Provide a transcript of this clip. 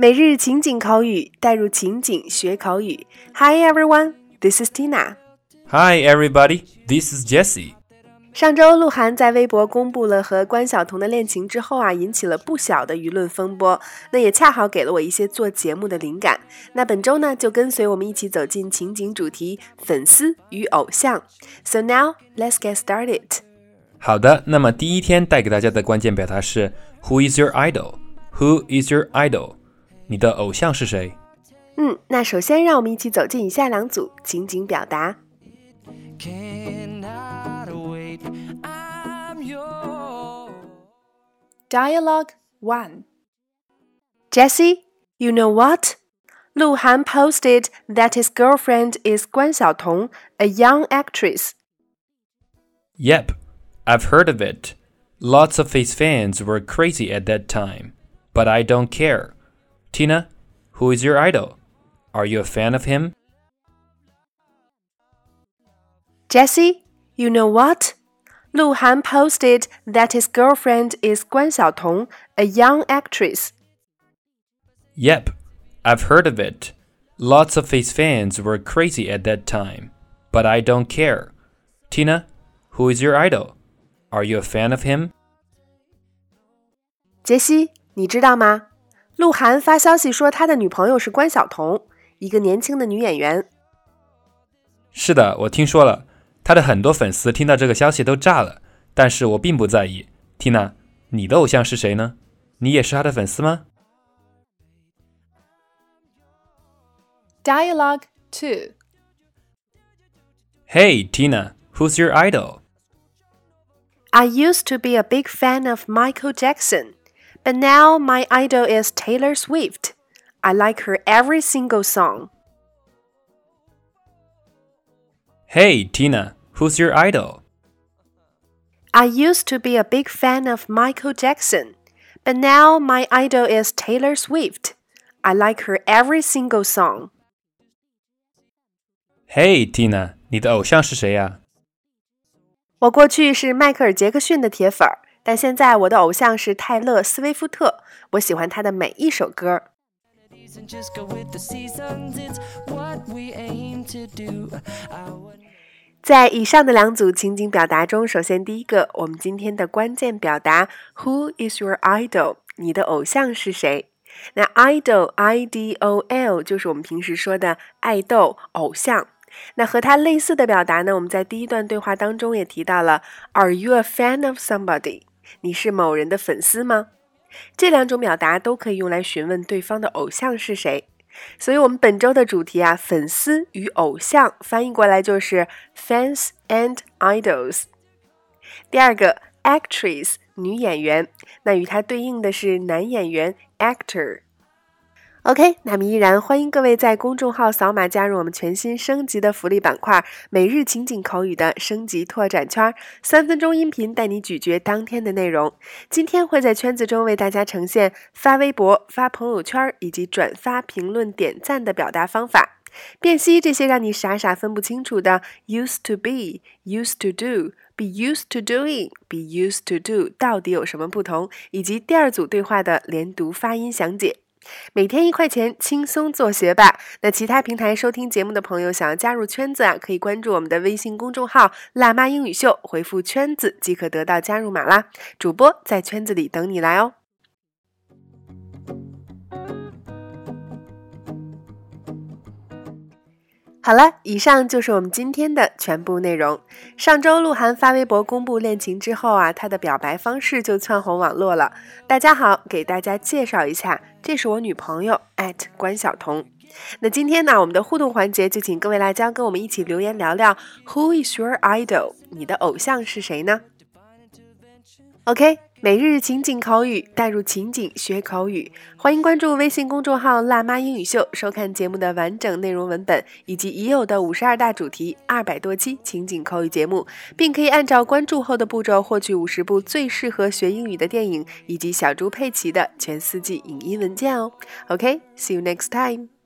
每日情景口语，带入情景学口语。Hi everyone, this is Tina. Hi everybody, this is Jessie. 上周，鹿晗在微博公布了和关晓彤的恋情之后啊，引起了不小的舆论风波。那也恰好给了我一些做节目的灵感。那本周呢，就跟随我们一起走进情景主题——粉丝与偶像。So now let's get started. 好的，那么第一天带给大家的关键表达是 Who is your idol? Who is your idol? 你的偶像是谁？嗯，那首先让我们一起走进以下两组情景表达。Dialogue one. Jesse, you know what? Lu Han posted that his girlfriend is Guan Xiaotong, a young actress. Yep, I've heard of it. Lots of his fans were crazy at that time, but I don't care. Tina, who is your idol? Are you a fan of him? Jesse, you know what? Lu Han posted that his girlfriend is Guan Xiaotong, a young actress. Yep, I've heard of it. Lots of his fans were crazy at that time, but I don't care. Tina, who is your idol? Are you a fan of him? 杰西，你知道吗？ 鹿晗发消息说他的女朋友是关晓彤，一个年轻的女演员。是的，我听说了，他的很多粉丝听到这个消息都炸了。但是我并不在意。Tina，你的偶像是谁呢？你也是他的粉丝吗？Dialogue two. Hey, Tina, who's your idol? I used to be a big fan of Michael Jackson. But now my idol is Taylor Swift. I like her every single song. Hey, Tina, who's your idol? I used to be a big fan of Michael Jackson, but now my idol is Taylor Swift. I like her every single song. Hey, Tina，你的偶像是谁呀？我过去是迈克尔·杰克逊的铁粉儿。 但现在我的偶像是泰勒·斯威夫特，我喜欢他的每一首歌。在以上的两组情景表达中，首先第一个，我们今天的关键表达 “Who is your idol？” 你的偶像是谁？那 idol，i d o l，就是我们平时说的爱豆、偶像。那和它类似的表达呢，我们在第一段对话当中也提到了：“Are you a fan of somebody？” 你是某人的粉丝吗？这两种表达都可以用来询问对方的偶像是谁。所以，我们本周的主题啊，粉丝与偶像，翻译过来就是 fans and idols。第二个，actress 女演员，那与它对应的是男演员 actor。OK，那么依然欢迎各位在公众号扫码加入我们全新升级的福利板块——每日情景口语的升级拓展圈，三分钟音频带你咀嚼当天的内容。今天会在圈子中为大家呈现发微博、发朋友圈以及转发、评论、点赞的表达方法，辨析这些让你傻傻分不清楚的 used to be、used to do、be used to doing、be used to do 到底有什么不同，以及第二组对话的连读发音详解。每天一块钱，轻松做学霸。那其他平台收听节目的朋友，想要加入圈子啊，可以关注我们的微信公众号“辣妈英语秀”，回复“圈子”即可得到加入码啦。主播在圈子里等你来哦。好了，以上就是我们今天的全部内容。上周鹿晗发微博公布恋情之后啊，他的表白方式就窜红网络了。大家好，给大家介绍一下，这是我女朋友艾特关晓彤。那今天呢，我们的互动环节就请各位辣椒跟我们一起留言聊聊，Who is your idol？你的偶像是谁呢？OK。每日情景口语，带入情景学口语。欢迎关注微信公众号“辣妈英语秀”，收看节目的完整内容文本以及已有的五十二大主题、二百多期情景口语节目，并可以按照关注后的步骤获取五十部最适合学英语的电影以及小猪佩奇的全四季影音文件哦。OK，see you next time。